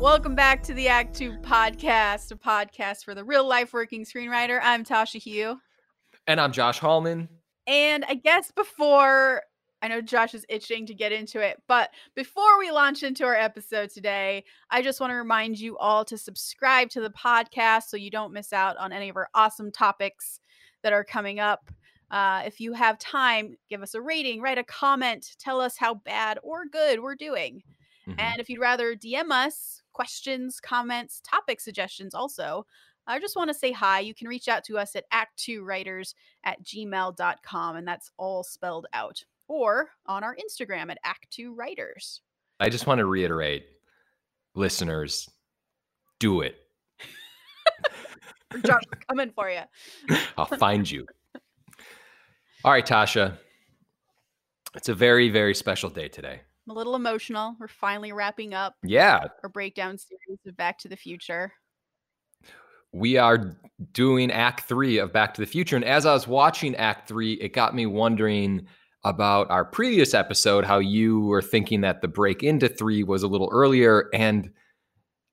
Welcome back to the Act Two podcast, a podcast for the real life working screenwriter. I'm Tasha Huo. And I'm Josh Hallman. And I guess before I know Josh is itching to get into it, but before we launch into our episode today, I just want to remind you all to subscribe to the podcast so you don't miss out on any of our awesome topics that are coming up. Uh, if you have time, give us a rating, write a comment, tell us how bad or good we're doing. Mm-hmm. And if you'd rather DM us questions, comments, topic suggestions, also, I just want to say hi. You can reach out to us at act2writers at gmail.com, and that's all spelled out, or on our Instagram at act2writers. I just want to reiterate, listeners, do it. Josh, coming for you. I'll find you. All right, Tasha. It's a very, very special day today. I'm a little emotional. We're finally wrapping up. Yeah. Our breakdown series of Back to the Future. We are doing Act Three of Back to the Future. And as I was watching Act Three, it got me wondering about our previous episode, how you were thinking that the break into three was a little earlier. And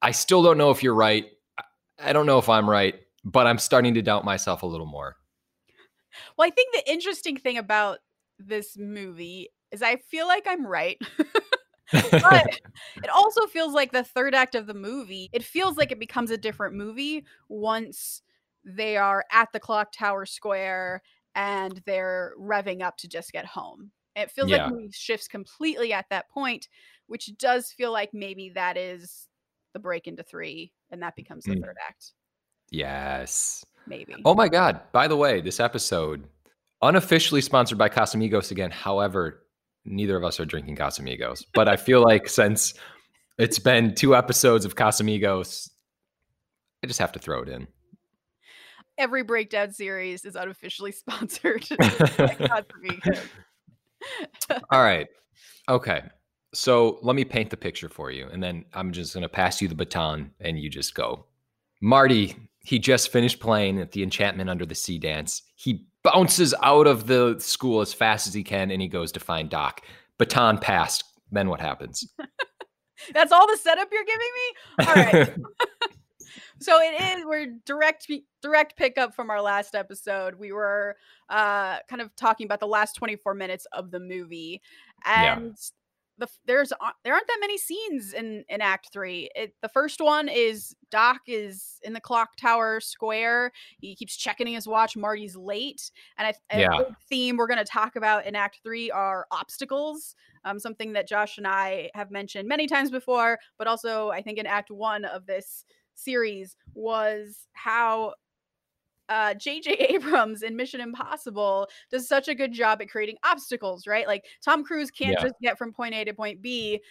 I still don't know if you're right. I don't know if I'm right, but I'm starting to doubt myself a little more. Well, I think the interesting thing about this movie is I feel like I'm right. but it also feels like the third act of the movie, it feels like it becomes a different movie once they are at the clock tower square and they're revving up to just get home. It feels yeah. like movie shifts completely at that point, which does feel like maybe that is the break into three and that becomes the mm. third act. Yes. Maybe. Oh my God. By the way, this episode, unofficially sponsored by Casamigos again. However, neither of us are drinking Casamigos. But I feel like since it's been two episodes of Casamigos, I just have to throw it in. Every breakdown series is unofficially sponsored Casamigos. All right. Okay. So let me paint the picture for you, and then I'm just going to pass you the baton and you just go. Marty he just finished playing at the Enchantment Under the Sea dance. He bounces out of the school as fast as he can and he goes to find Doc. Baton passed. Then what happens? That's all the setup you're giving me? All right. so it is we're direct direct pickup from our last episode. We were uh kind of talking about the last 24 minutes of the movie and yeah the there's there aren't that many scenes in in Act Three. It, the first one is Doc is in the clock tower square. He keeps checking his watch. Marty's late, and I, yeah. a theme we're going to talk about in Act Three are obstacles. Um, something that Josh and I have mentioned many times before, but also I think in Act One of this series was how uh JJ Abrams in Mission Impossible does such a good job at creating obstacles, right? Like Tom Cruise can't yeah. just get from point A to point B.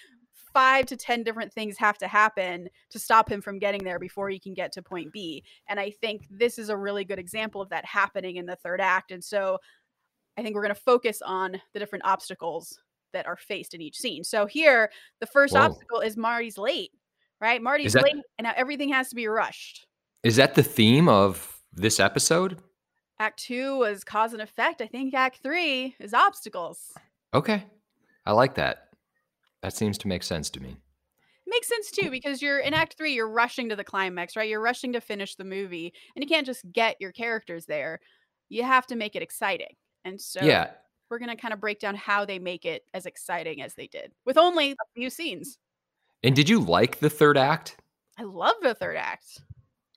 Five to 10 different things have to happen to stop him from getting there before he can get to point B. And I think this is a really good example of that happening in the third act. And so I think we're going to focus on the different obstacles that are faced in each scene. So here, the first Whoa. obstacle is Marty's late, right? Marty's that, late, and now everything has to be rushed. Is that the theme of this episode? Act two was cause and effect. I think Act three is obstacles. Okay. I like that. That seems to make sense to me. makes sense too because you're in Act three, you're rushing to the climax, right? You're rushing to finish the movie, and you can't just get your characters there. You have to make it exciting. And so yeah. we're going to kind of break down how they make it as exciting as they did with only a few scenes. And did you like the third act? I love the third act.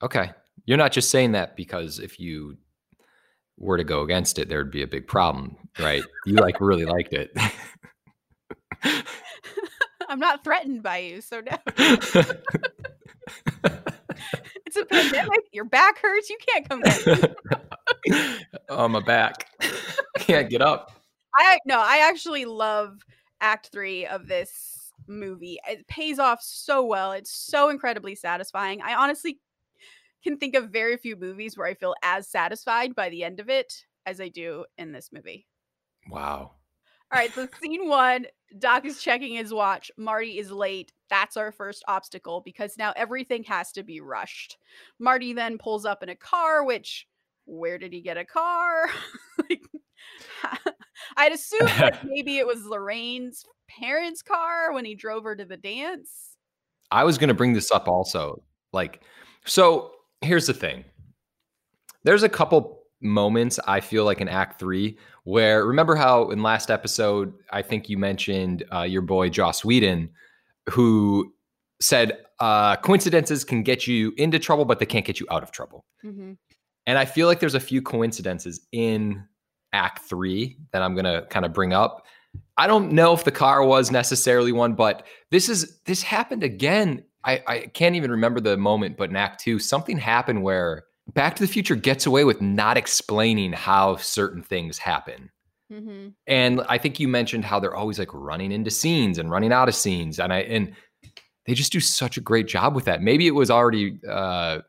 Okay. You're not just saying that because if you were to go against it, there'd be a big problem, right? You like really liked it. I'm not threatened by you, so no. it's a pandemic. Your back hurts. You can't come back. oh, my back. Can't get up. I no, I actually love Act Three of this movie. It pays off so well. It's so incredibly satisfying. I honestly can think of very few movies where I feel as satisfied by the end of it as I do in this movie. Wow. All right, so scene one Doc is checking his watch. Marty is late. That's our first obstacle because now everything has to be rushed. Marty then pulls up in a car, which, where did he get a car? like, I'd assume like maybe it was Lorraine's parents' car when he drove her to the dance. I was going to bring this up also. Like, so here's the thing. There's a couple moments I feel like in Act Three where remember how in last episode I think you mentioned uh, your boy Joss Whedon, who said uh, coincidences can get you into trouble, but they can't get you out of trouble. Mm-hmm. And I feel like there's a few coincidences in Act Three that I'm gonna kind of bring up. I don't know if the car was necessarily one, but this is this happened again. I, I can't even remember the moment, but in Act Two, something happened where Back to the Future gets away with not explaining how certain things happen. Mm-hmm. And I think you mentioned how they're always like running into scenes and running out of scenes, and I and they just do such a great job with that. Maybe it was already, uh,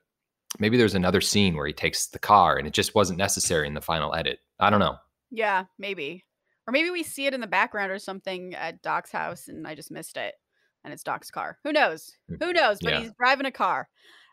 maybe there's another scene where he takes the car, and it just wasn't necessary in the final edit. I don't know. Yeah, maybe, or maybe we see it in the background or something at Doc's house, and I just missed it, and it's Doc's car. Who knows? Hmm. Who knows? But yeah. he's driving a car.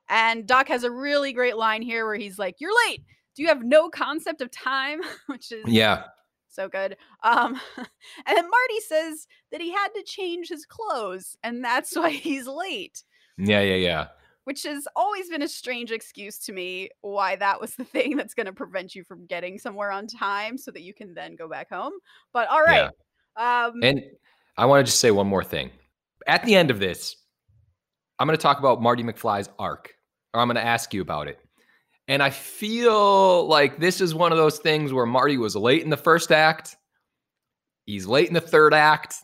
And Doc has a really great line here where he's like, You're late. Do you have no concept of time? Which is yeah. So good. Um, and then Marty says that he had to change his clothes and that's why he's late. Yeah, yeah, yeah. Which has always been a strange excuse to me why that was the thing that's going to prevent you from getting somewhere on time so that you can then go back home. But all right. Yeah. Um, and I want to just say one more thing. At the end of this, I'm going to talk about Marty McFly's arc or I'm going to ask you about it. And I feel like this is one of those things where Marty was late in the first act. He's late in the third act.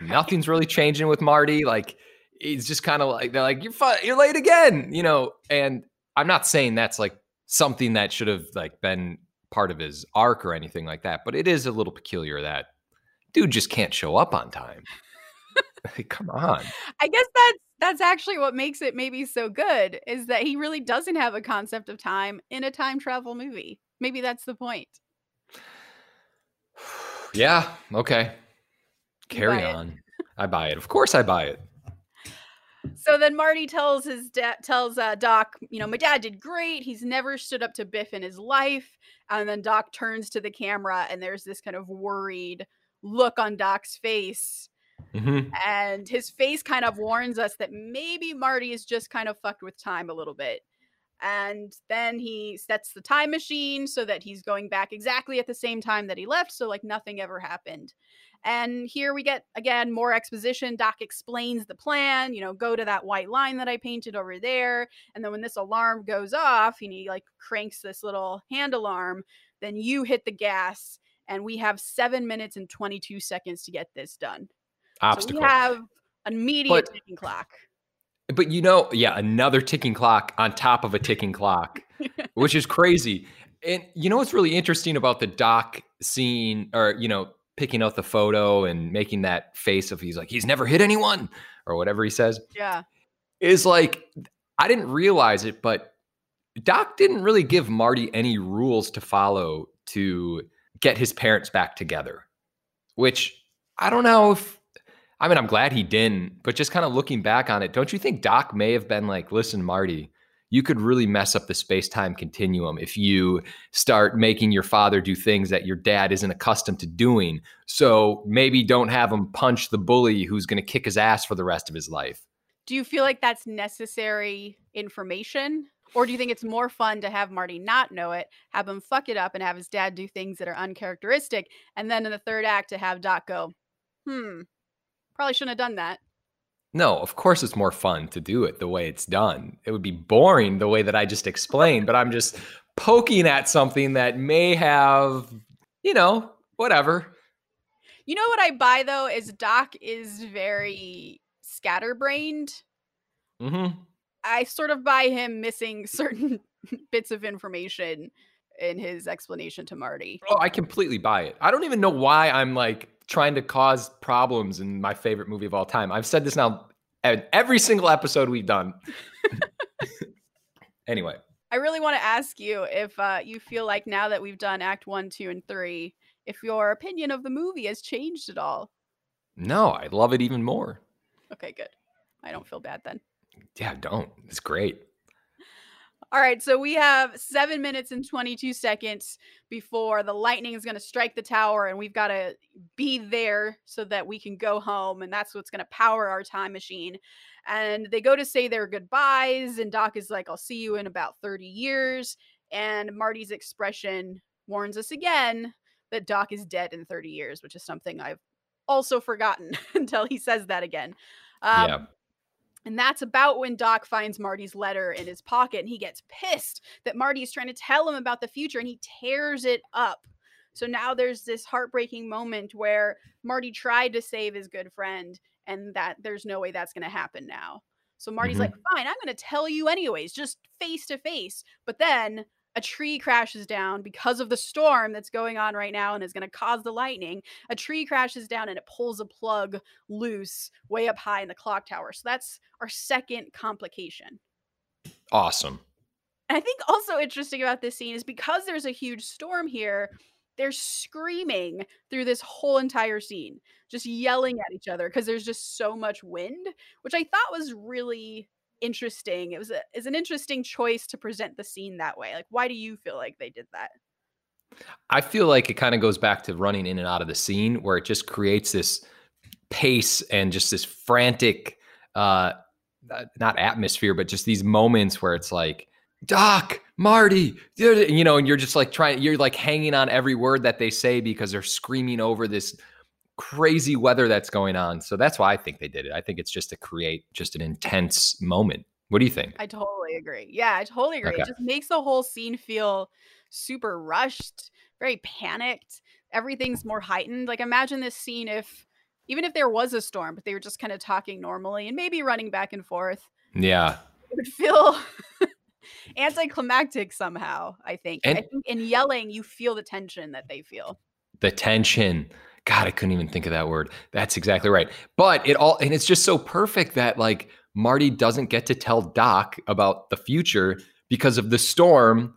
Nothing's really changing with Marty. Like he's just kind of like they're like you're you're late again, you know. And I'm not saying that's like something that should have like been part of his arc or anything like that, but it is a little peculiar that dude just can't show up on time. come on. I guess that's that's actually what makes it maybe so good is that he really doesn't have a concept of time in a time travel movie. Maybe that's the point. Yeah, okay. Carry on. I buy it. Of course I buy it. So then Marty tells his dad tells uh, Doc, you know, my dad did great. He's never stood up to Biff in his life. And then Doc turns to the camera and there's this kind of worried look on Doc's face Mm-hmm. And his face kind of warns us that maybe Marty is just kind of fucked with time a little bit. And then he sets the time machine so that he's going back exactly at the same time that he left. So, like, nothing ever happened. And here we get again more exposition. Doc explains the plan, you know, go to that white line that I painted over there. And then when this alarm goes off and he like cranks this little hand alarm, then you hit the gas. And we have seven minutes and 22 seconds to get this done obstacle. So we have an immediate but, ticking clock. But you know, yeah, another ticking clock on top of a ticking clock, which is crazy. And you know what's really interesting about the doc scene, or you know, picking out the photo and making that face of he's like he's never hit anyone or whatever he says. Yeah, is like I didn't realize it, but Doc didn't really give Marty any rules to follow to get his parents back together, which I don't know if I mean, I'm glad he didn't, but just kind of looking back on it, don't you think Doc may have been like, listen, Marty, you could really mess up the space time continuum if you start making your father do things that your dad isn't accustomed to doing. So maybe don't have him punch the bully who's going to kick his ass for the rest of his life. Do you feel like that's necessary information? Or do you think it's more fun to have Marty not know it, have him fuck it up, and have his dad do things that are uncharacteristic? And then in the third act, to have Doc go, hmm, Probably shouldn't have done that. No, of course it's more fun to do it the way it's done. It would be boring the way that I just explained, but I'm just poking at something that may have, you know, whatever. You know what I buy though is Doc is very scatterbrained. Mm-hmm. I sort of buy him missing certain bits of information in his explanation to Marty. Oh, I completely buy it. I don't even know why I'm like trying to cause problems in my favorite movie of all time. I've said this now at every single episode we've done. anyway, I really want to ask you if uh, you feel like now that we've done Act One, Two, and Three, if your opinion of the movie has changed at all. No, I love it even more. Okay, good. I don't feel bad then. Yeah, don't. It's great. All right, so we have seven minutes and 22 seconds before the lightning is going to strike the tower, and we've got to be there so that we can go home, and that's what's going to power our time machine. And they go to say their goodbyes, and Doc is like, I'll see you in about 30 years. And Marty's expression warns us again that Doc is dead in 30 years, which is something I've also forgotten until he says that again. Um, yeah. And that's about when Doc finds Marty's letter in his pocket and he gets pissed that Marty is trying to tell him about the future and he tears it up. So now there's this heartbreaking moment where Marty tried to save his good friend and that there's no way that's going to happen now. So Marty's mm-hmm. like, fine, I'm going to tell you anyways, just face to face. But then a tree crashes down because of the storm that's going on right now and is going to cause the lightning. A tree crashes down and it pulls a plug loose way up high in the clock tower. So that's our second complication. Awesome. And I think also interesting about this scene is because there's a huge storm here, they're screaming through this whole entire scene, just yelling at each other because there's just so much wind, which I thought was really interesting. It was a is an interesting choice to present the scene that way. Like, why do you feel like they did that? I feel like it kind of goes back to running in and out of the scene where it just creates this pace and just this frantic uh not atmosphere but just these moments where it's like Doc, Marty, you know, and you're just like trying, you're like hanging on every word that they say because they're screaming over this crazy weather that's going on. So that's why I think they did it. I think it's just to create just an intense moment. What do you think? I totally agree. Yeah, I totally agree. Okay. It just makes the whole scene feel super rushed, very panicked. Everything's more heightened. Like imagine this scene if even if there was a storm, but they were just kind of talking normally and maybe running back and forth. Yeah. It would feel anticlimactic somehow, I think. And I think in yelling, you feel the tension that they feel. The tension. God, I couldn't even think of that word. That's exactly right. But it all, and it's just so perfect that like Marty doesn't get to tell Doc about the future because of the storm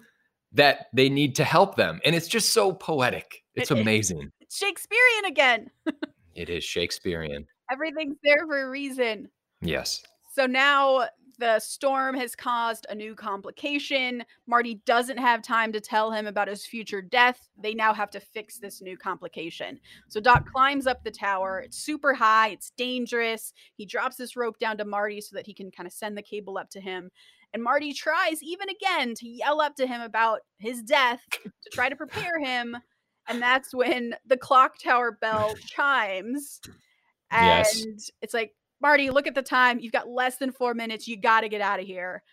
that they need to help them. And it's just so poetic. It's it, amazing. It's Shakespearean again. it is Shakespearean. Everything's there for a reason. Yes. So now the storm has caused a new complication. Marty doesn't have time to tell him about his future death. They now have to fix this new complication. So Doc climbs up the tower. It's super high, it's dangerous. He drops this rope down to Marty so that he can kind of send the cable up to him. And Marty tries even again to yell up to him about his death to try to prepare him. And that's when the clock tower bell chimes. And yes. it's like, Marty, look at the time. You've got less than four minutes. You got to get out of here.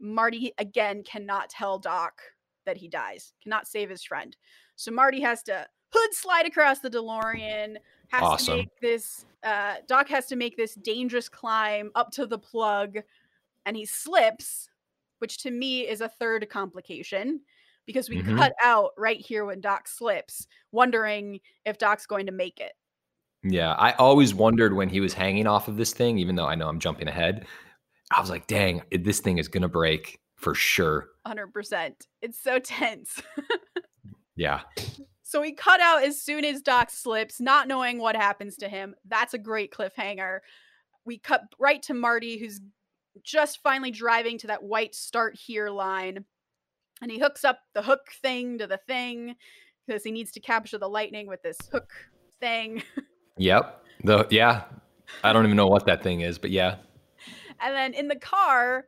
Marty, again, cannot tell Doc that he dies, cannot save his friend. So Marty has to hood slide across the DeLorean, has awesome. to make this, uh, Doc has to make this dangerous climb up to the plug, and he slips, which to me is a third complication because we mm-hmm. cut out right here when Doc slips, wondering if Doc's going to make it. Yeah, I always wondered when he was hanging off of this thing, even though I know I'm jumping ahead. I was like, dang, this thing is going to break for sure. 100%. It's so tense. yeah. So we cut out as soon as Doc slips, not knowing what happens to him. That's a great cliffhanger. We cut right to Marty, who's just finally driving to that white start here line. And he hooks up the hook thing to the thing because he needs to capture the lightning with this hook thing. Yep. The yeah. I don't even know what that thing is, but yeah. And then in the car,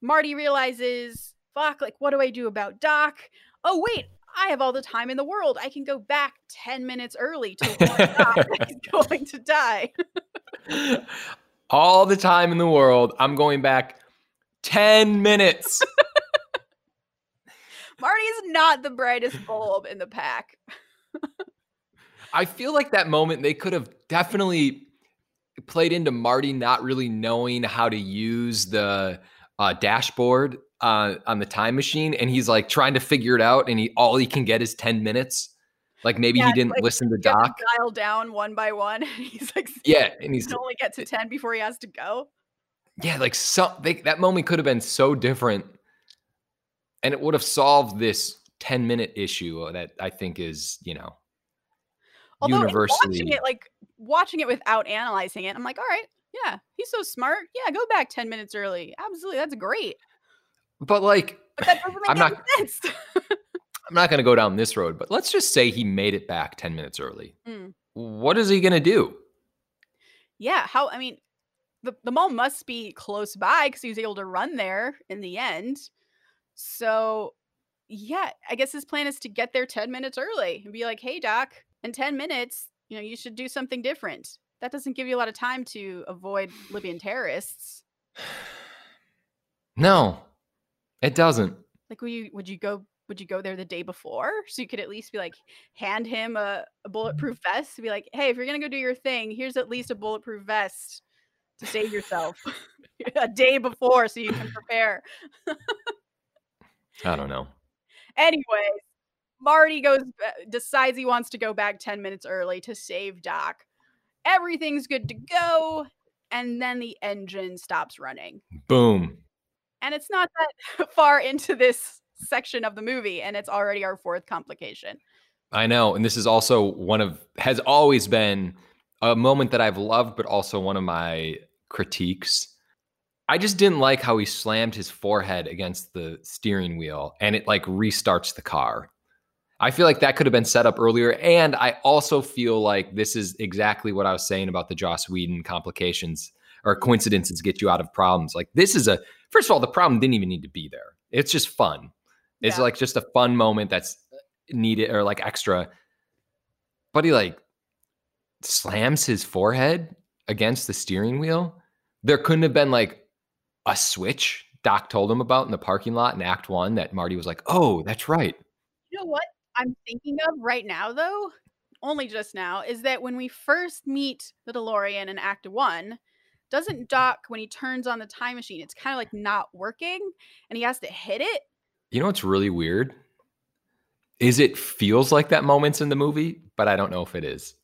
Marty realizes, fuck, like what do I do about Doc? Oh wait, I have all the time in the world. I can go back 10 minutes early to Doc he's going to die. all the time in the world. I'm going back 10 minutes. Marty is not the brightest bulb in the pack. I feel like that moment they could have definitely played into Marty not really knowing how to use the uh, dashboard uh, on the time machine, and he's like trying to figure it out, and he all he can get is ten minutes. Like maybe yeah, he didn't like, listen to Doc. Dial down one by one. he's like, yeah, and he's he only get to ten before he has to go. Yeah, like some they, that moment could have been so different, and it would have solved this ten minute issue that I think is you know Although universally watching it like watching it without analyzing it, I'm like, all right, yeah, he's so smart. Yeah, go back 10 minutes early. Absolutely. That's great. But like, but that doesn't make I'm not- sense. I'm not going to go down this road, but let's just say he made it back 10 minutes early. Mm. What is he going to do? yeah, how? I mean, the the mall must be close by because he was able to run there in the end. So, yeah, I guess his plan is to get there ten minutes early and be like, "Hey, doc, in ten minutes, you know, you should do something different." That doesn't give you a lot of time to avoid Libyan terrorists. No, it doesn't. Like, would you would you go would you go there the day before so you could at least be like hand him a, a bulletproof vest to be like, hey, if you're gonna go do your thing, here's at least a bulletproof vest to save yourself a day before so you can prepare. I don't know. Anyways, Marty goes uh, decides he wants to go back 10 minutes early to save Doc. Everything's good to go, and then the engine stops running. Boom. And it's not that far into this section of the movie, and it's already our fourth complication. I know. And this is also one of, has always been a moment that I've loved, but also one of my critiques. I just didn't like how he slammed his forehead against the steering wheel and it like restarts the car. I feel like that could have been set up earlier. And I also feel like this is exactly what I was saying about the Joss Whedon complications or coincidences get you out of problems. Like this is a, first of all, the problem didn't even need to be there. It's just fun. It's Yeah. like just a fun moment that's needed or like extra. But he like slams his forehead against the steering wheel. There couldn't have been like a switch Doc told him about in the parking lot in Act One that Marty was like, oh, that's right. You know what I'm thinking of right now, though, only just now, is that when we first meet the DeLorean in Act One, doesn't Doc, when he turns on the time machine, it's kind of like not working and he has to hit it? You know what's really weird? Is it feels like that moments in the movie, but I don't know if it is.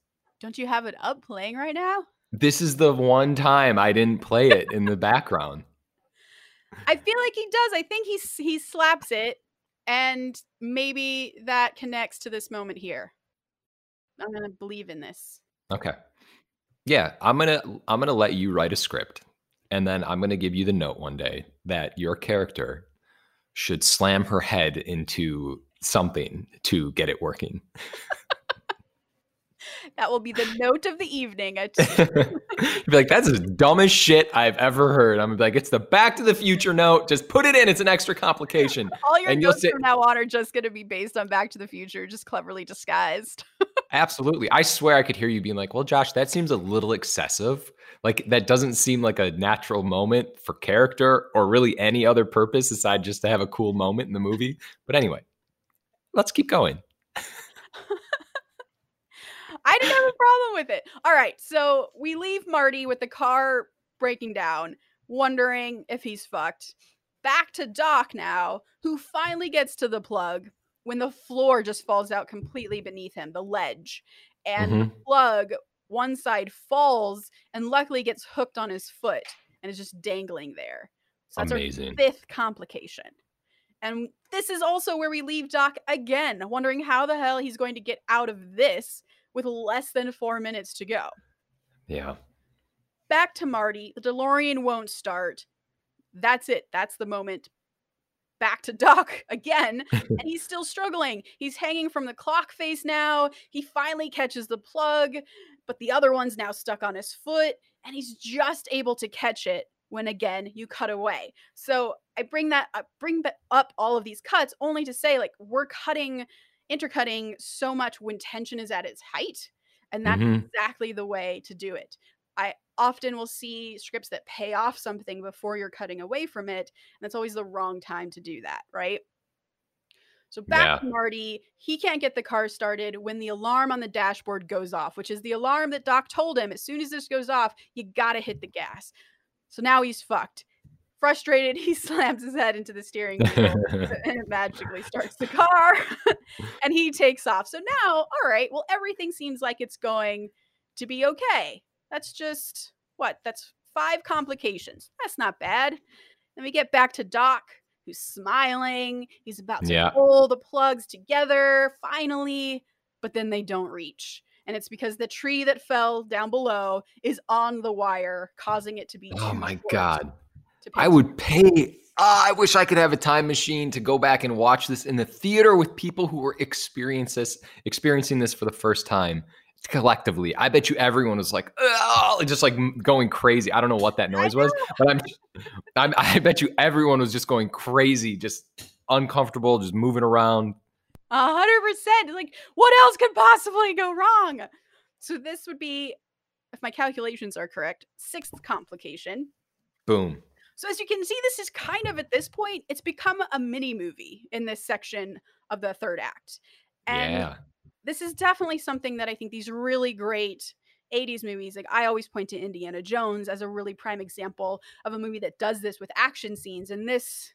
Don't you have it up playing right now? This is the one time I didn't play it in the background. I feel like he does. I think he he slaps it, and maybe that connects to this moment here. I'm gonna believe in this. Okay. Yeah, I'm gonna I'm gonna let you write a script, and then I'm gonna give you the note one day that your character should slam her head into something to get it working. That will be the note of the evening. I You'd be like, that's the dumbest shit I've ever heard. I'm gonna be like, it's the Back to the Future note. Just put it in. It's an extra complication. All your And you'll notes say- from now on are just going to be based on Back to the Future, just cleverly disguised. Absolutely. I swear I could hear you being like, well, Josh, that seems a little excessive. Like that doesn't seem like a natural moment for character or really any other purpose aside just to have a cool moment in the movie. But anyway, let's keep going. I didn't have a problem with it. All right, so we leave Marty with the car breaking down, wondering if he's fucked. Back to Doc now, who finally gets to the plug when the floor just falls out completely beneath him, the ledge. And the mm-hmm. plug, one side falls and luckily gets hooked on his foot and is just dangling there. So that's Amazing. our fifth complication. And this is also where we leave Doc again, wondering how the hell he's going to get out of this with less than four minutes to go. Yeah. Back to Marty. The DeLorean won't start. That's it. That's the moment. Back to Doc again. and he's still struggling. He's hanging from the clock face now. He finally catches the plug, but the other one's now stuck on his foot, and he's just able to catch it when again you cut away. So I bring that up, bring up all of these cuts only to say like we're cutting, intercutting so much when tension is at its height, and that's Mhm. exactly the way to do it. I often will see scripts that pay off something before you're cutting away from it, and that's always the wrong time to do that, right? So back to Marty, he can't get the car started when the alarm on the dashboard goes off, which is the alarm that Doc told him as soon as this goes off, you gotta hit the gas. So now he's fucked. Frustrated, he slams his head into the steering wheel and it magically starts the car and he takes off. So now, all right, well, everything seems like it's going to be okay. That's just what? That's five complications. That's not bad. Then we get back to Doc, who's smiling. He's about to Yeah. pull the plugs together finally, but then they don't reach. And it's because the tree that fell down below is on the wire, causing it to be. oh my God. I would pay oh, I wish I could have a time machine to go back and watch this in the theater with people who were this, experiencing this for the first time collectively. I bet you everyone was like, oh, just like going crazy. I don't know what that noise was, but I'm, I'm, I bet you everyone was just going crazy, just uncomfortable, just moving around. A hundred percent. Like, what else could possibly go wrong? So this would be, if my calculations are correct, sixth complication. Boom. So as you can see, this is kind of at this point, it's become a mini movie in this section of the third act. And yeah. this is definitely something that I think these really great 80s movies, like I always point to Indiana Jones as a really prime example of a movie that does this with action scenes. And this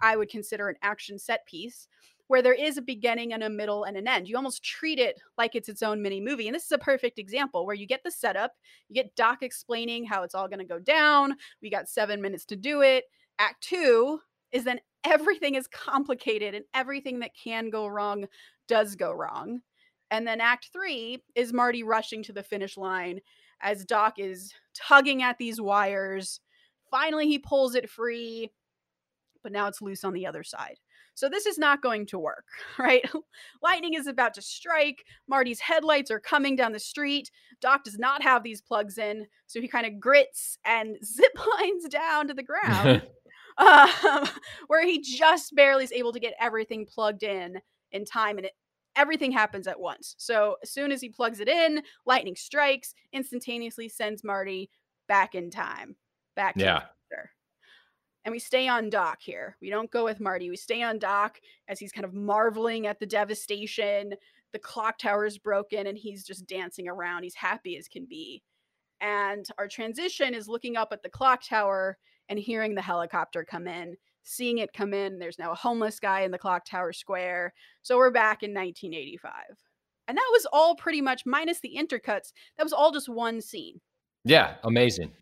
I would consider an action set piece where there is a beginning and a middle and an end. You almost treat it like it's its own mini movie. And this is a perfect example where you get the setup, you get Doc explaining how it's all going to go down. We got seven minutes to do it. Act two is then everything is complicated and everything that can go wrong does go wrong. And then act three is Marty rushing to the finish line as Doc is tugging at these wires. Finally, he pulls it free, but now it's loose on the other side. So this is not going to work, right? Lightning is about to strike. Marty's headlights are coming down the street. Doc does not have these plugs in, so he kind of grits and zip lines down to the ground, um, where he just barely is able to get everything plugged in in time, and it, everything happens at once. So as soon as he plugs it in, lightning strikes, instantaneously sends Marty back in time, back to yeah and we stay on Doc here. We don't go with Marty. We stay on Doc as he's kind of marveling at the devastation. The clock tower is broken and he's just dancing around. He's happy as can be. And our transition is looking up at the clock tower and hearing the helicopter come in, seeing it come in. There's now a homeless guy in the clock tower square. So we're back in 1985. And that was all pretty much minus the intercuts. That was all just one scene. Yeah, amazing.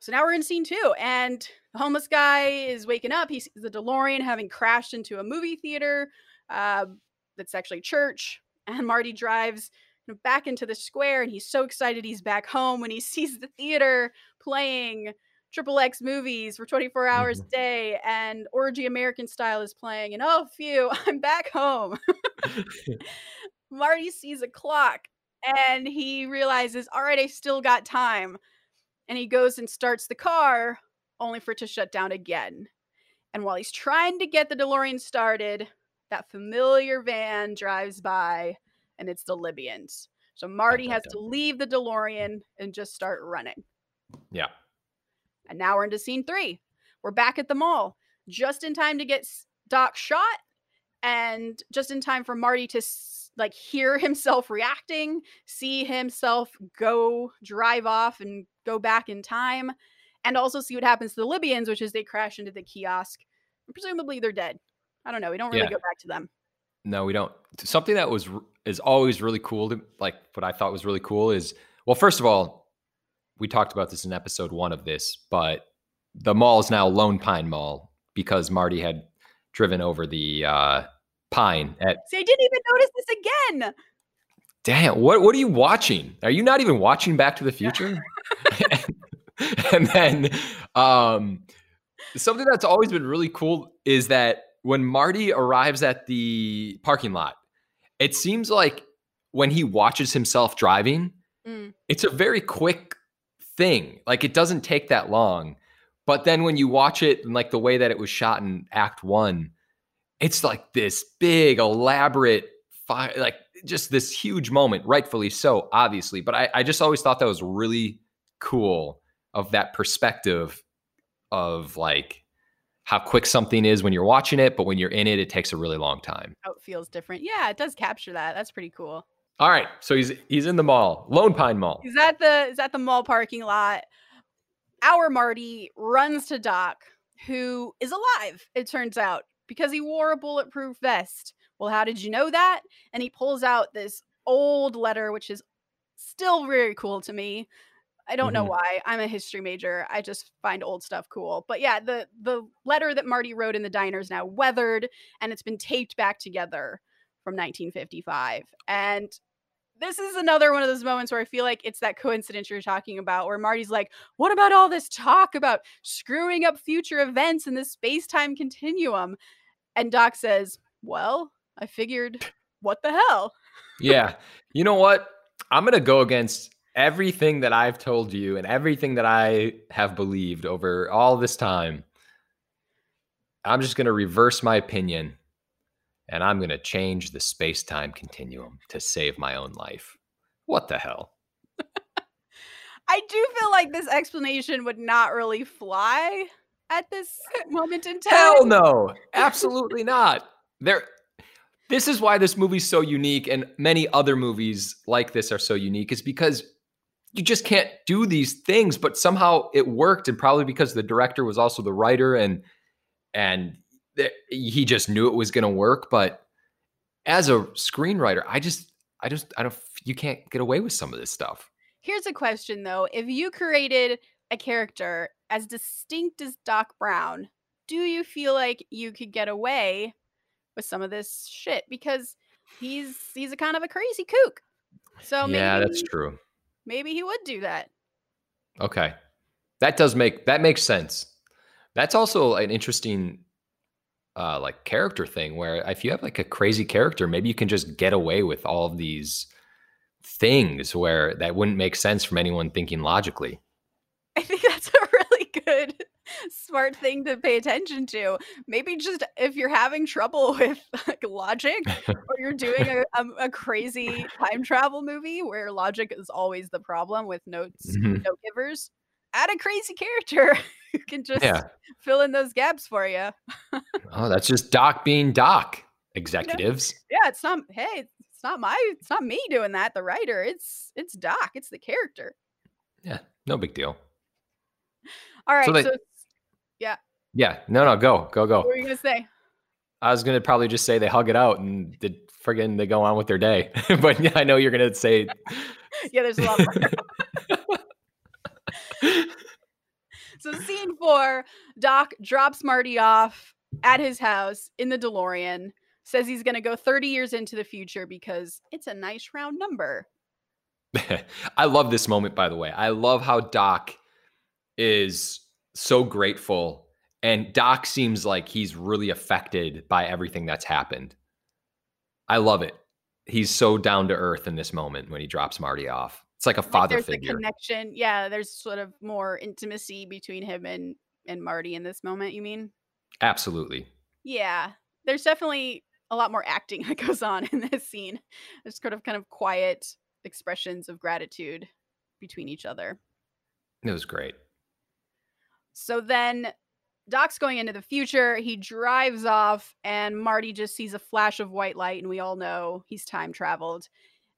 So now we're in scene two, and homeless guy is waking up. He sees the DeLorean having crashed into a movie theater uh, that's actually church. And Marty drives back into the square, and he's so excited he's back home when he sees the theater playing triple X movies for 24 hours mm-hmm. a day, and Orgy American Style is playing. And oh, phew, I'm back home. Marty sees a clock and he realizes, all right, I still got time and he goes and starts the car only for it to shut down again. And while he's trying to get the DeLorean started, that familiar van drives by and it's the Libyans. So Marty has to leave the DeLorean and just start running. Yeah. And now we're into scene three. We're back at the mall just in time to get Doc shot and just in time for Marty to like hear himself reacting, see himself go drive off and go back in time, and also see what happens to the Libyans, which is they crash into the kiosk. And presumably they're dead. I don't know. We don't really yeah. go back to them. No, we don't. Something that was is always really cool to like what I thought was really cool is well, first of all, we talked about this in episode one of this, but the mall is now Lone Pine Mall because Marty had driven over the uh, pine at. See, I didn't even notice this again. Damn, what what are you watching? Are you not even watching Back to the Future? and then um, something that's always been really cool is that when Marty arrives at the parking lot, it seems like when he watches himself driving, mm. it's a very quick thing. Like it doesn't take that long. But then when you watch it and like the way that it was shot in Act One, it's like this big, elaborate, fi- like just this huge moment, rightfully so, obviously. But I, I just always thought that was really cool of that perspective of like how quick something is when you're watching it, but when you're in it, it takes a really long time. How it feels different. Yeah, it does capture that. That's pretty cool. All right. So he's he's in the mall, Lone Pine Mall. He's at the is at the mall parking lot. Our Marty runs to Doc, who is alive, it turns out, because he wore a bulletproof vest. Well, how did you know that? And he pulls out this old letter, which is still very cool to me. I don't mm-hmm. know why. I'm a history major. I just find old stuff cool. But yeah, the the letter that Marty wrote in the diner is now weathered and it's been taped back together from 1955. And this is another one of those moments where I feel like it's that coincidence you're talking about, where Marty's like, What about all this talk about screwing up future events in the space time continuum? And Doc says, Well, I figured, what the hell? Yeah. You know what? I'm going to go against everything that I've told you and everything that I have believed over all this time. I'm just going to reverse my opinion and I'm going to change the space time continuum to save my own life. What the hell? I do feel like this explanation would not really fly at this moment in time. Hell no. Absolutely not. There this is why this movie's so unique and many other movies like this are so unique is because you just can't do these things but somehow it worked and probably because the director was also the writer and and he just knew it was going to work. But as a screenwriter, I just, I just, I don't, you can't get away with some of this stuff. Here's a question though. If you created a character as distinct as Doc Brown, do you feel like you could get away with some of this shit? Because he's he's a kind of a crazy kook. So maybe, yeah, that's true. Maybe he would do that. Okay, that does make that makes sense. That's also an interesting uh, like character thing where if you have like a crazy character, maybe you can just get away with all of these things where that wouldn't make sense from anyone thinking logically. I think that's a really good smart thing to pay attention to. Maybe just if you're having trouble with like, logic or you're doing a, a, a, crazy time travel movie where logic is always the problem with notes, mm-hmm. note givers, add a crazy character who can just yeah. fill in those gaps for you. oh, that's just Doc being Doc. Executives. Yeah, it's not. Hey, it's not my. It's not me doing that. The writer. It's it's Doc. It's the character. Yeah, no big deal. All right. So, they, so yeah. Yeah. No, no. Go, go, go. What were you gonna say? I was gonna probably just say they hug it out and did friggin' they go on with their day. but yeah, I know you're gonna say. yeah, there's a lot more. so scene four, Doc drops Marty off at his house in the DeLorean, says he's going to go 30 years into the future because it's a nice round number. I love this moment, by the way. I love how Doc is so grateful. And Doc seems like he's really affected by everything that's happened. I love it. He's so down to earth in this moment when he drops Marty off. It's like a father like figure. connection. Yeah, there's sort of more intimacy between him and and Marty in this moment, you mean? Absolutely. Yeah. There's definitely a lot more acting that goes on in this scene. There's sort of kind of quiet expressions of gratitude between each other. It was great. So then Doc's going into the future. He drives off, and Marty just sees a flash of white light, and we all know he's time traveled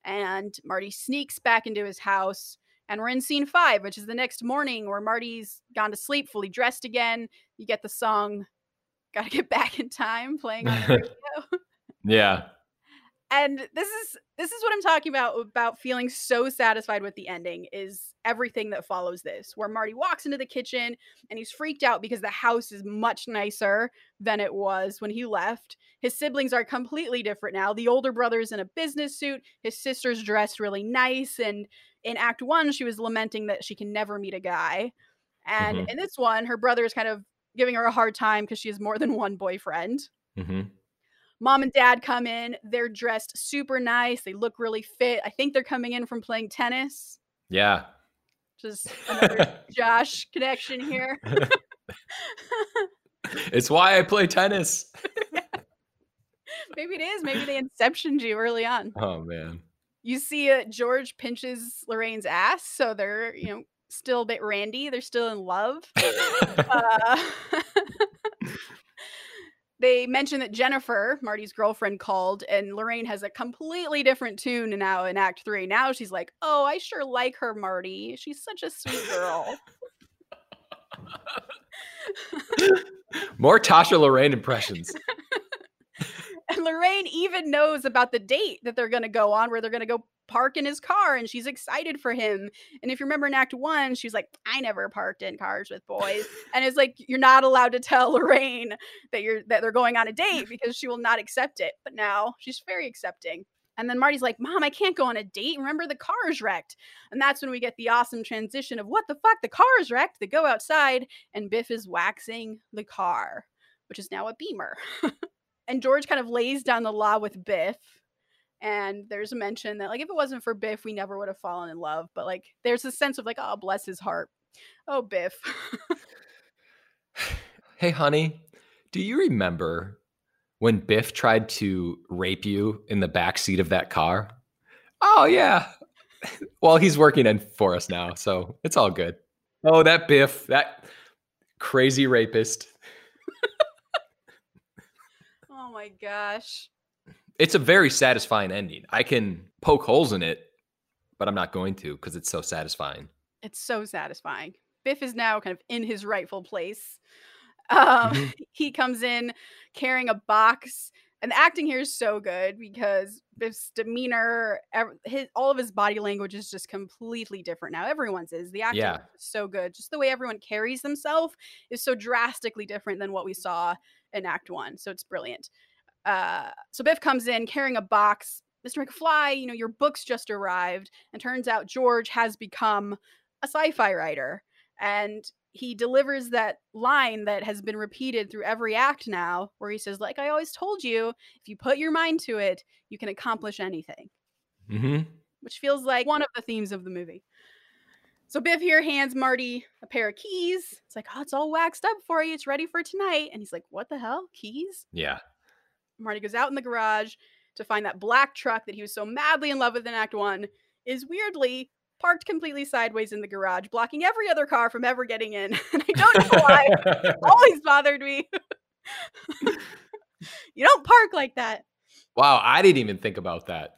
and Marty sneaks back into his house. And we're in scene five, which is the next morning where Marty's gone to sleep, fully dressed again. You get the song Gotta Get Back in Time playing on the radio. yeah and this is this is what i'm talking about about feeling so satisfied with the ending is everything that follows this where marty walks into the kitchen and he's freaked out because the house is much nicer than it was when he left. His siblings are completely different now. The older brother is in a business suit. His sister's dressed really nice and in act one she was lamenting that she can never meet a guy and mm-hmm. in this one her brother is kind of giving her a hard time because she has more than one boyfriend. Mm-hmm mom and dad come in. They're dressed super nice. They look really fit. I think they're coming in from playing tennis. Yeah. Just another Josh connection here. it's why I play tennis. Maybe it is. Maybe they inceptioned you early on. Oh man. You see uh, George pinches Lorraine's ass, so they're, you know, still a bit randy. They're still in love. uh, they mentioned that Jennifer, Marty's girlfriend, called, and Lorraine has a completely different tune now in Act Three. Now she's like, "Oh, I sure like her, Marty. She's such a sweet girl." More Tasha Lorraine impressions. and Lorraine even knows about the date that they're going to go on, where they're going to go park in his car and she's excited for him. And if you remember in Act One, she's like, I never parked in cars with boys. and it's like you're not allowed to tell Lorraine that you're that they're going on a date because she will not accept it. But now she's very accepting. And then Marty's like, Mom, I can't go on a date. Remember, the car is wrecked. And that's when we get the awesome transition of what the fuck? The car is wrecked. They go outside, and Biff is waxing the car, which is now a beamer. and George kind of lays down the law with Biff. And there's a mention that, like, if it wasn't for Biff, we never would have fallen in love. But, like, there's a sense of, like, oh, bless his heart. Oh, Biff. hey, honey, do you remember when Biff tried to rape you in the back seat of that car? Oh, yeah. well, he's working in for us now, so it's all good. Oh, that Biff, that crazy rapist. oh my gosh. It's a very satisfying ending. I can poke holes in it, but I'm not going to because it's so satisfying. It's so satisfying. Biff is now kind of in his rightful place. Um, mm-hmm. He comes in carrying a box, and the acting here is so good because Biff's demeanor, his all of his body language is just completely different now. Everyone's is. The acting yeah. is so good. Just the way everyone carries themselves is so drastically different than what we saw in Act One. So it's brilliant. Uh, so Biff comes in carrying a box. Mr. McFly, you know, your book's just arrived. And turns out George has become a sci fi writer. And he delivers that line that has been repeated through every act now, where he says, Like I always told you, if you put your mind to it, you can accomplish anything. Mm-hmm. Which feels like one of the themes of the movie. So Biff here hands Marty a pair of keys. It's like, oh, it's all waxed up for you. It's ready for tonight. And he's like, what the hell? Keys? Yeah. Marty goes out in the garage to find that black truck that he was so madly in love with in Act One is weirdly parked completely sideways in the garage, blocking every other car from ever getting in. and I don't know why. always bothered me. you don't park like that. Wow, I didn't even think about that.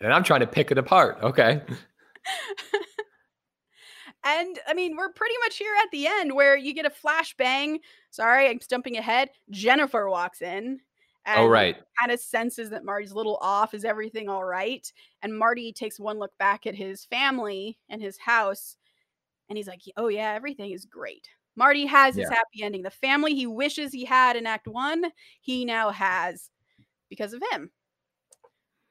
and I'm trying to pick it apart. Okay. and I mean, we're pretty much here at the end where you get a flashbang. Sorry, I'm stumping ahead. Jennifer walks in Oh, and oh, right. Kind of senses that Marty's a little off. Is everything all right? And Marty takes one look back at his family and his house, and he's like, "Oh yeah, everything is great." Marty has his yeah. happy ending. The family he wishes he had in Act One, he now has because of him.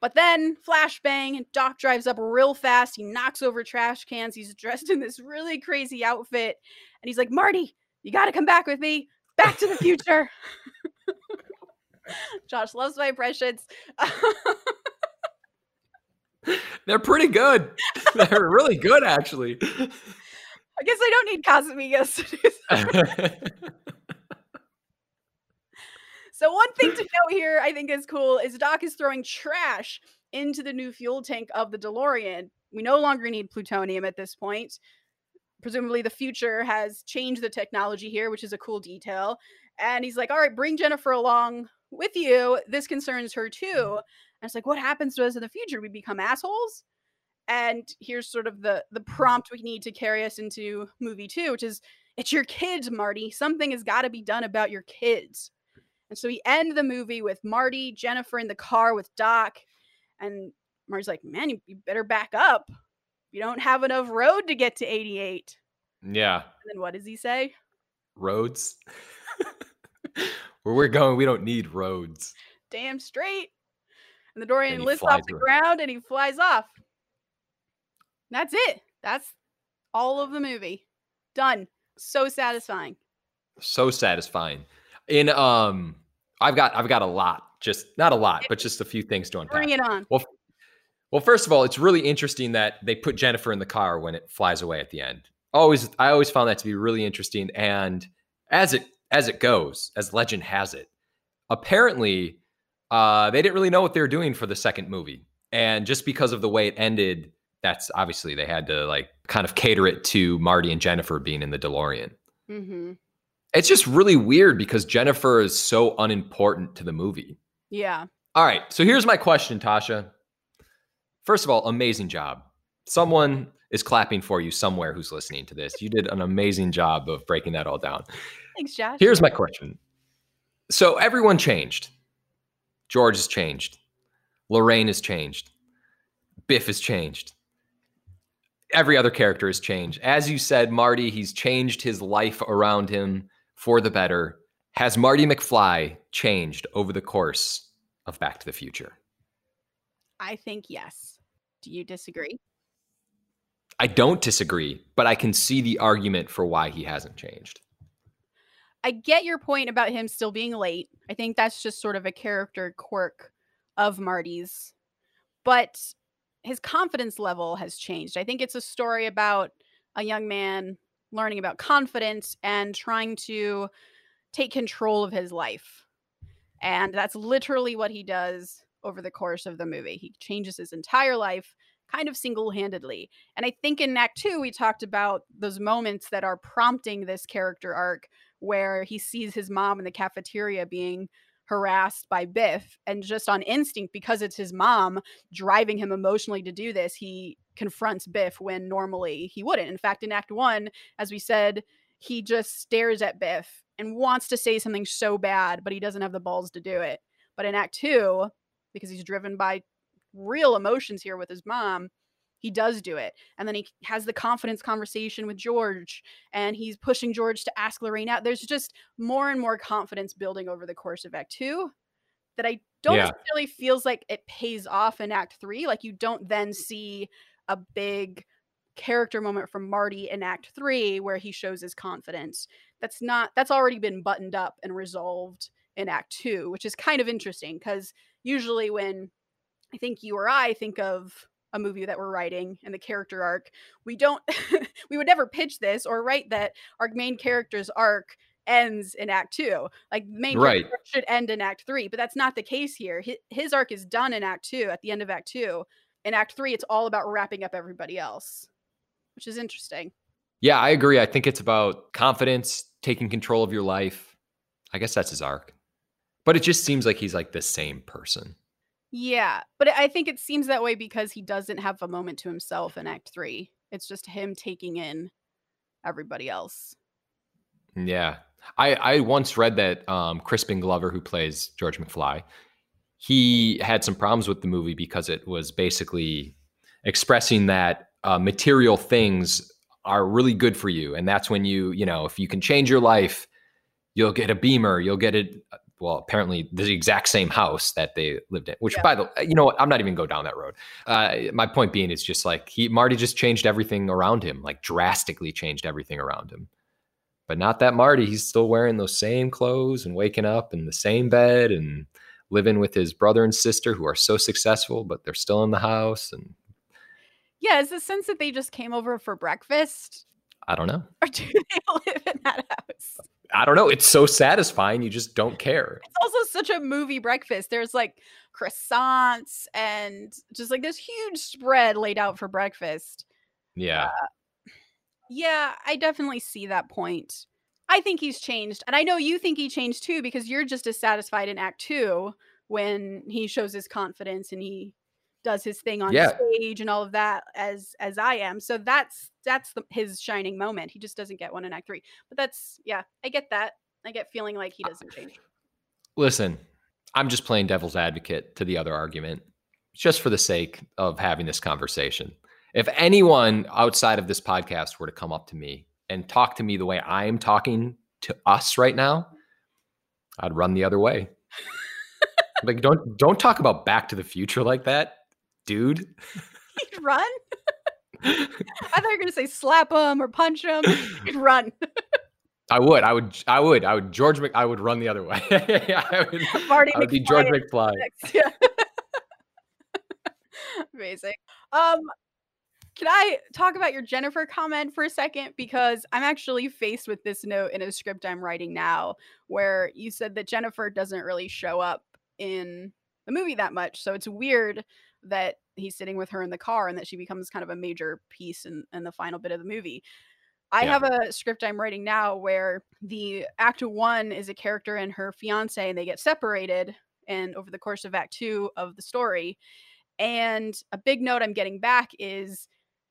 But then, flashbang, Doc drives up real fast. He knocks over trash cans. He's dressed in this really crazy outfit. And he's like, Marty, you got to come back with me. Back to the future. Josh loves my impressions. They're pretty good. They're really good, actually. I guess I don't need Casamigos to do so one thing to note here, I think is cool, is Doc is throwing trash into the new fuel tank of the DeLorean. We no longer need plutonium at this point. Presumably, the future has changed the technology here, which is a cool detail. And he's like, "All right, bring Jennifer along with you, this concerns her too. Mm-hmm. And it's like, what happens to us in the future? We become assholes? And here's sort of the the prompt we need to carry us into movie two, which is it's your kids, Marty. Something has got to be done about your kids. And so we end the movie with Marty, Jennifer in the car with Doc, and Marty's like, "Man, you, you better back up. You don't have enough road to get to 88." Yeah. And then what does he say? Roads. Where we're going, we don't need roads. Damn straight. And the DeLorean lifts off the ground and he flies off. that's it. That's all of the movie. Done. So satisfying. So satisfying. In um I've got I've got a lot. Just not a lot, but just a few things to unpack. Bring it on. Well, well, first of all, it's really interesting that they put Jennifer in the car when it flies away at the end. Always I always found that to be really interesting. And as it as it goes, as legend has it. Apparently, uh, they didn't really know what they were doing for the second movie. And just because of the way it ended, that's obviously they had to like kind of cater it to Marty and Jennifer being in the DeLorean. Mm-hmm. It's just really weird because Jennifer is so unimportant to the movie. Yeah. All right. So here's my question, Tasha. First of all, amazing job. Someone is clapping for you somewhere who's listening to this. You did an amazing job of breaking that all down. Thanks, Josh. Here's my question. So everyone changed. George has changed. Lorraine has changed. Biff has changed. Every other character has changed. As you said, Marty, he's changed his life around him for the better. Has Marty McFly changed over the course of Back to the Future? I think yes. Do you disagree? I don't disagree, but I can see the argument for why he hasn't changed. I get your point about him still being late. I think that's just sort of a character quirk of Marty's. But his confidence level has changed. I think it's a story about a young man learning about confidence and trying to take control of his life. And that's literally what he does over the course of the movie. He changes his entire life kind of single handedly. And I think in Act Two, we talked about those moments that are prompting this character arc where he sees his mom in the cafeteria being harassed by Biff and just on instinct because it's his mom driving him emotionally to do this he confronts Biff when normally he wouldn't in fact in act 1 as we said he just stares at Biff and wants to say something so bad but he doesn't have the balls to do it but in act 2 because he's driven by real emotions here with his mom he does do it. And then he has the confidence conversation with George and he's pushing George to ask Lorraine out. There's just more and more confidence building over the course of Act Two that I don't yeah. necessarily feels like it pays off in Act Three. Like you don't then see a big character moment from Marty in Act Three where he shows his confidence. That's not that's already been buttoned up and resolved in Act Two, which is kind of interesting because usually when I think you or I think of a movie that we're writing and the character arc. We don't we would never pitch this or write that our main character's arc ends in act 2. Like main right. should end in act 3, but that's not the case here. His, his arc is done in act 2 at the end of act 2. In act 3 it's all about wrapping up everybody else, which is interesting. Yeah, I agree. I think it's about confidence, taking control of your life. I guess that's his arc. But it just seems like he's like the same person. Yeah, but I think it seems that way because he doesn't have a moment to himself in Act Three. It's just him taking in everybody else. Yeah, I I once read that um, Crispin Glover, who plays George McFly, he had some problems with the movie because it was basically expressing that uh, material things are really good for you, and that's when you you know if you can change your life, you'll get a Beamer, you'll get a well, apparently the exact same house that they lived in. Which, yeah. by the, you know, what, I'm not even go down that road. Uh, my point being is just like he Marty just changed everything around him, like drastically changed everything around him. But not that Marty. He's still wearing those same clothes and waking up in the same bed and living with his brother and sister who are so successful, but they're still in the house. And yeah, is the sense that they just came over for breakfast? I don't know. Or do they live in that house? I don't know. It's so satisfying. You just don't care. It's also such a movie breakfast. There's like croissants and just like this huge spread laid out for breakfast. Yeah. Uh, yeah, I definitely see that point. I think he's changed. And I know you think he changed too because you're just as satisfied in Act Two when he shows his confidence and he does his thing on yeah. stage and all of that as as I am. So that's that's the, his shining moment. He just doesn't get one in Act Three. But that's yeah, I get that. I get feeling like he uh, doesn't change. Listen, I'm just playing devil's advocate to the other argument, just for the sake of having this conversation. If anyone outside of this podcast were to come up to me and talk to me the way I am talking to us right now, I'd run the other way. like don't don't talk about back to the future like that dude. He'd run. I thought you were gonna say slap him or punch him. He'd run. I would. I would. I would. I would. George. Mc, I would run the other way. I would, Marty I would be George McFly. Yeah. Amazing. Um, can I talk about your Jennifer comment for a second? Because I'm actually faced with this note in a script I'm writing now, where you said that Jennifer doesn't really show up in the movie that much. So it's weird that he's sitting with her in the car and that she becomes kind of a major piece in, in the final bit of the movie. I yeah. have a script I'm writing now where the act one is a character and her fiance and they get separated and over the course of act two of the story. And a big note I'm getting back is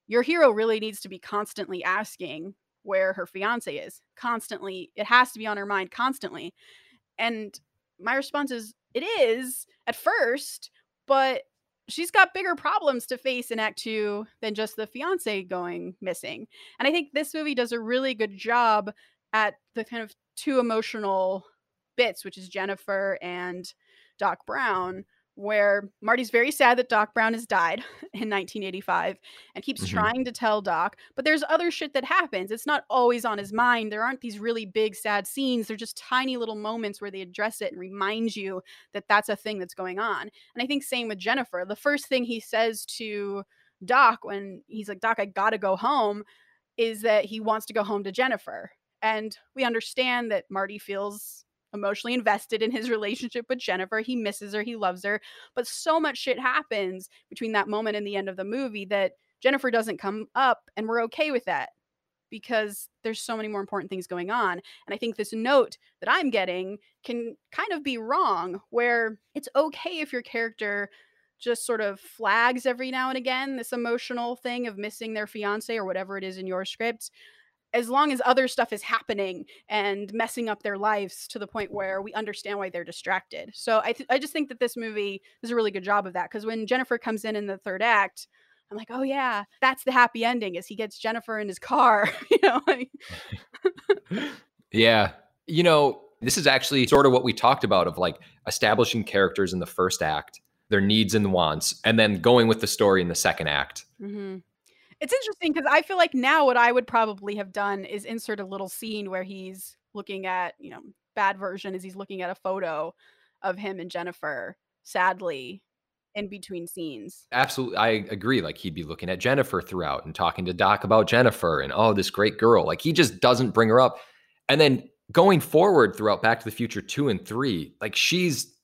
your hero really needs to be constantly asking where her fiance is. Constantly. It has to be on her mind constantly. And my response is it is at first, but she's got bigger problems to face in act 2 than just the fiance going missing. And I think this movie does a really good job at the kind of two emotional bits, which is Jennifer and Doc Brown, where Marty's very sad that Doc Brown has died in 1985 and keeps Mhm. trying to tell Doc, but there's other shit that happens. It's not always on his mind. There aren't these really big sad scenes. They're just tiny little moments where they address it and remind you that that's a thing that's going on. And I think same with Jennifer. The first thing he says to Doc when he's like, "Doc, I got to go home," is that he wants to go home to Jennifer. And we understand that Marty feels emotionally invested in his relationship with Jennifer. He misses her, he loves her, but so much shit happens between that moment and the end of the movie that Jennifer doesn't come up, and we're okay with that because there's so many more important things going on. And I think this note that I'm getting can kind of be wrong, where it's okay if your character just sort of flags every now and again this emotional thing of missing their fiance or whatever it is in your script as long as other stuff is happening and messing up their lives to the point where we understand why they're distracted. So I, th- I just think that this movie does a really good job of that because when Jennifer comes in in the third act, I'm like, oh yeah, that's the happy ending is he gets Jennifer in his car, you know. Yeah. You know, this is actually sort of what we talked about of like establishing characters in the first act, their needs and wants, and then going with the story in the second act. hmm It's interesting because I feel like now what I would probably have done is insert a little scene where he's looking at, you know, bad version is he's looking at a photo of him and Jennifer, sadly, in between scenes. Absolutely. I agree. Like he'd be looking at Jennifer throughout and talking to Doc about Jennifer and oh, this great girl. Like he just doesn't bring her up. And then going forward throughout Back to the Future 2 and 3, like she's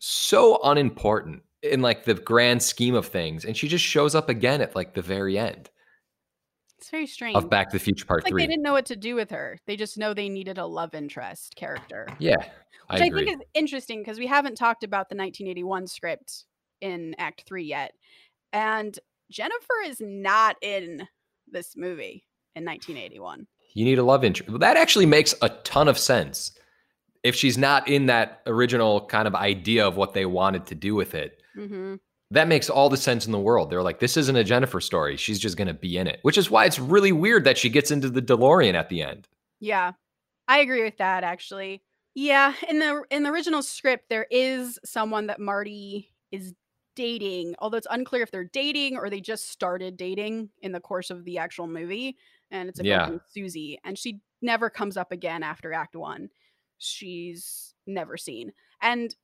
so unimportant in like the grand scheme of things. And she just shows up again at like the very end It's very strange. of Back to the Future Part It's like 3. they didn't know what to do with her. They just know they needed a love interest character. yeah. I Which I, agree. think is interesting because we haven't talked about the 1981 script in Act 3 yet. And Jennifer is not in this movie in 1981. you need a love interest. Well, that actually makes a ton of sense. If she's not in that original kind of idea of what they wanted to do with it, hmm that makes all the sense in the world. They're like, this isn't a Jennifer story. She's just going to be in it, which is why it's really weird that she gets into the DeLorean at the end. Yeah, I agree with that actually. Yeah, in the in the original script, there is someone that Marty is dating, although it's unclear if they're dating or they just started dating in the course of the actual movie. And it's a girl Yeah. named Susie, and she never comes up again after Act One. She's never seen. And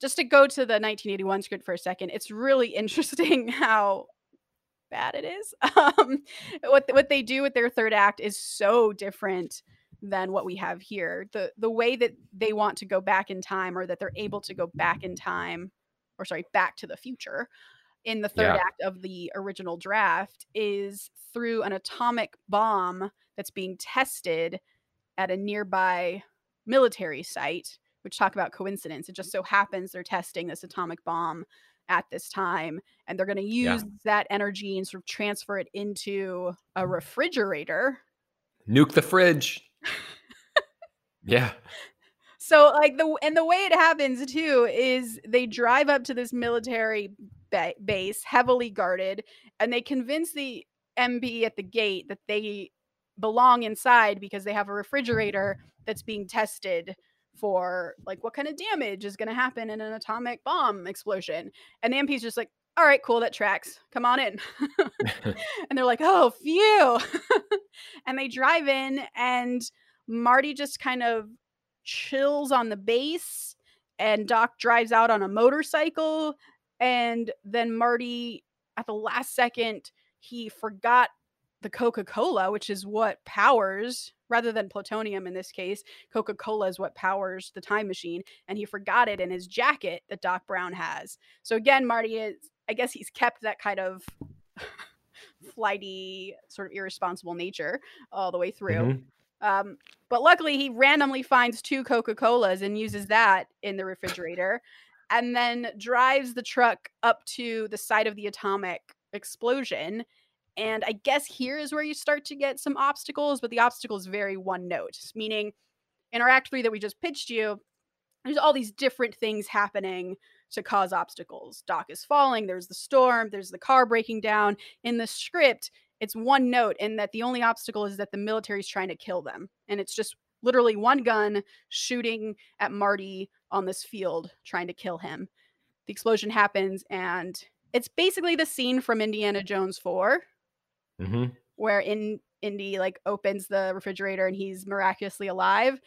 just to go to the 1981 script for a second, it's really interesting how bad it is. Um, what what they do with their third act is so different than what we have here. The the way that they want to go back in time or that they're able to go back in time or sorry, back to the future in the third Yeah. act of the original draft is through an atomic bomb that's being tested at a nearby military site, which talk about coincidence. It just so happens they're testing this atomic bomb at this time and they're going to Yeah. use that energy and sort of transfer it into a mm. refrigerator Nuke the fridge. yeah. So like the and the way it happens too is they drive up to this military ba- base heavily guarded and they convince the MP at the gate that they belong inside because they have a refrigerator that's being tested for like what kind of damage is going to happen in an atomic bomb explosion. And the MP's just like, "All right, cool, that tracks. Come on in." and they're like, "Oh, phew." and they drive in and Marty just kind of chills on the base and Doc drives out on a motorcycle and then Marty at the last second he forgot the Coca-Cola which is what powers rather than plutonium in this case Coca-Cola is what powers the time machine and he forgot it in his jacket that Doc Brown has. So again Marty is I guess he's kept that kind of flighty sort of irresponsible nature all the way through. Mhm. Um, but luckily, he randomly finds two Coca Colas and uses that in the refrigerator, and then drives the truck up to the site of the atomic explosion. And I guess here is where you start to get some obstacles, but the obstacle is very one note, meaning in our act three that we just pitched you, there's all these different things happening to cause obstacles. Doc is falling, there's the storm, there's the car breaking down. In the script, it's one note and that the only obstacle is that the military's trying to kill them. And it's just literally one gun shooting at Marty on this field trying to kill him. the explosion happens, and it's basically the scene from Indiana Jones 4, hmm where in Indy like opens the refrigerator and he's miraculously alive.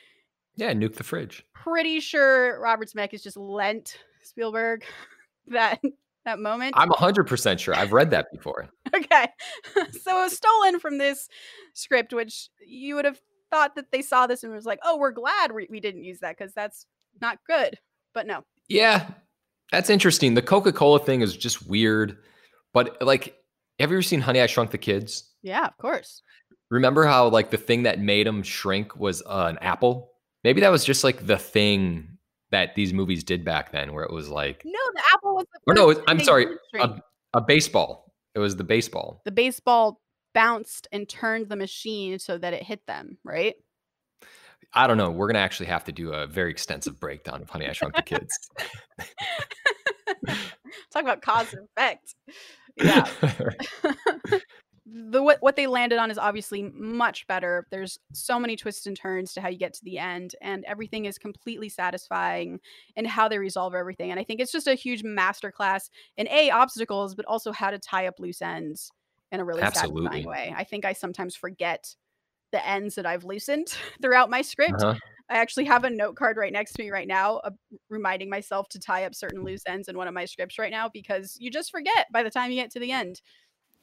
Yeah, nuke the fridge. Pretty sure Robert Zemeckis just lent Spielberg that that moment. I'm 100% sure. I've read that before. okay. so it was stolen from this script, which you would have thought that they saw this and was like, oh, we're glad we, we didn't use that because that's not good. But no. Yeah, that's interesting. The Coca Cola thing is just weird. But like, have you ever seen Honey, I Shrunk the Kids? Yeah, of course. Remember how like the thing that made them shrink was uh, an apple? Maybe that was just like the thing that these movies did back then, where it was like, No, the apple was the or no, I'm sorry, a, a baseball. It was the baseball. the baseball bounced and turned the machine so that it hit them, right? I don't know. We're gonna actually have to do a very extensive breakdown of Honey, I Shrunk the Kids. Talk about cause and effect. Yeah. the what, what they landed on is obviously much better. There's so many twists and turns to how you get to the end, and everything is completely satisfying in how they resolve everything. And I think it's just a huge masterclass in a obstacles, but also how to tie up loose ends in a really Absolutely. satisfying way. I think I sometimes forget the ends that I've loosened throughout my script. Uh-huh. I actually have a note card right next to me right now, uh, reminding myself to tie up certain loose ends in one of my scripts right now because you just forget by the time you get to the end.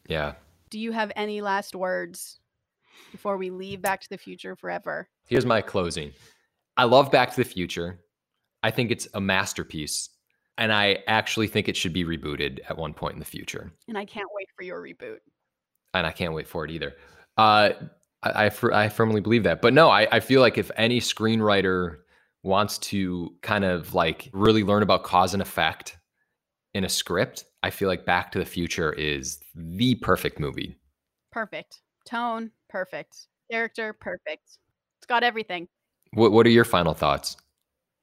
Yeah. Do you have any last words before we leave Back to the Future forever? Here's my closing. I love Back to the Future. I think it's a masterpiece. And I actually think it should be rebooted at one point in the future. And I can't wait for your reboot. And I can't wait for it either. Uh, I, I, I firmly believe that. But no, I, I feel like if any screenwriter wants to kind of like really learn about cause and effect in a script, I feel like Back to the Future is the perfect movie. Perfect. Tone, perfect. Character, perfect. It's got everything. What, what are your final thoughts?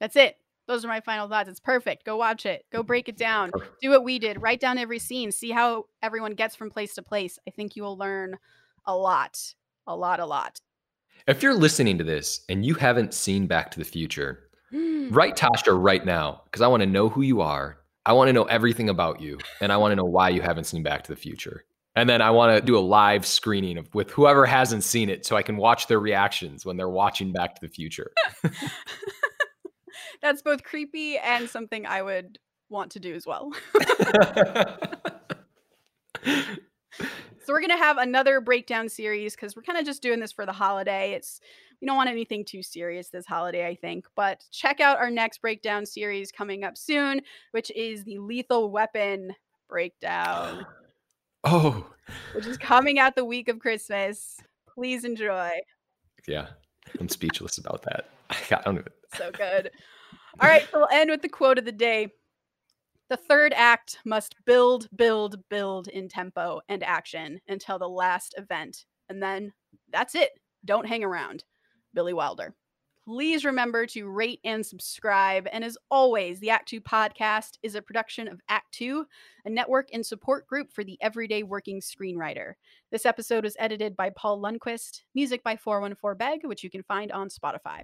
That's it. Those are my final thoughts. It's perfect. Go watch it. Go break it down. Perfect. Do what we did. Write down every scene. See how everyone gets from place to place. I think you will learn a lot. A lot, a lot. If you're listening to this and you haven't seen Back to the Future, write Tasha right now because I want to know who you are. I want to know everything about you, and I want to know why you haven't seen Back to the Future. And then I want to do a live screening of with whoever hasn't seen it, so I can watch their reactions when they're watching Back to the Future. That's both creepy and something I would want to do as well. So we're gonna have another breakdown series because we're kind of just doing this for the holiday. It's we don't want anything too serious this holiday, I think. But check out our next breakdown series coming up soon, which is the Lethal Weapon breakdown, oh, which is coming out the week of Christmas. Please enjoy. yeah, I'm speechless about that. I don't even. So good. All right, so we'll end with the quote of the day. The third act must build, build, build in tempo and action until the last event. And then that's it. Don't hang around. Billy Wilder. Please remember to rate and subscribe. And as always, the Act Two podcast is a production of Act Two, a network and support group for the everyday working screenwriter. This episode was edited by Paul Lundquist, music by 414 Beg, which you can find on Spotify.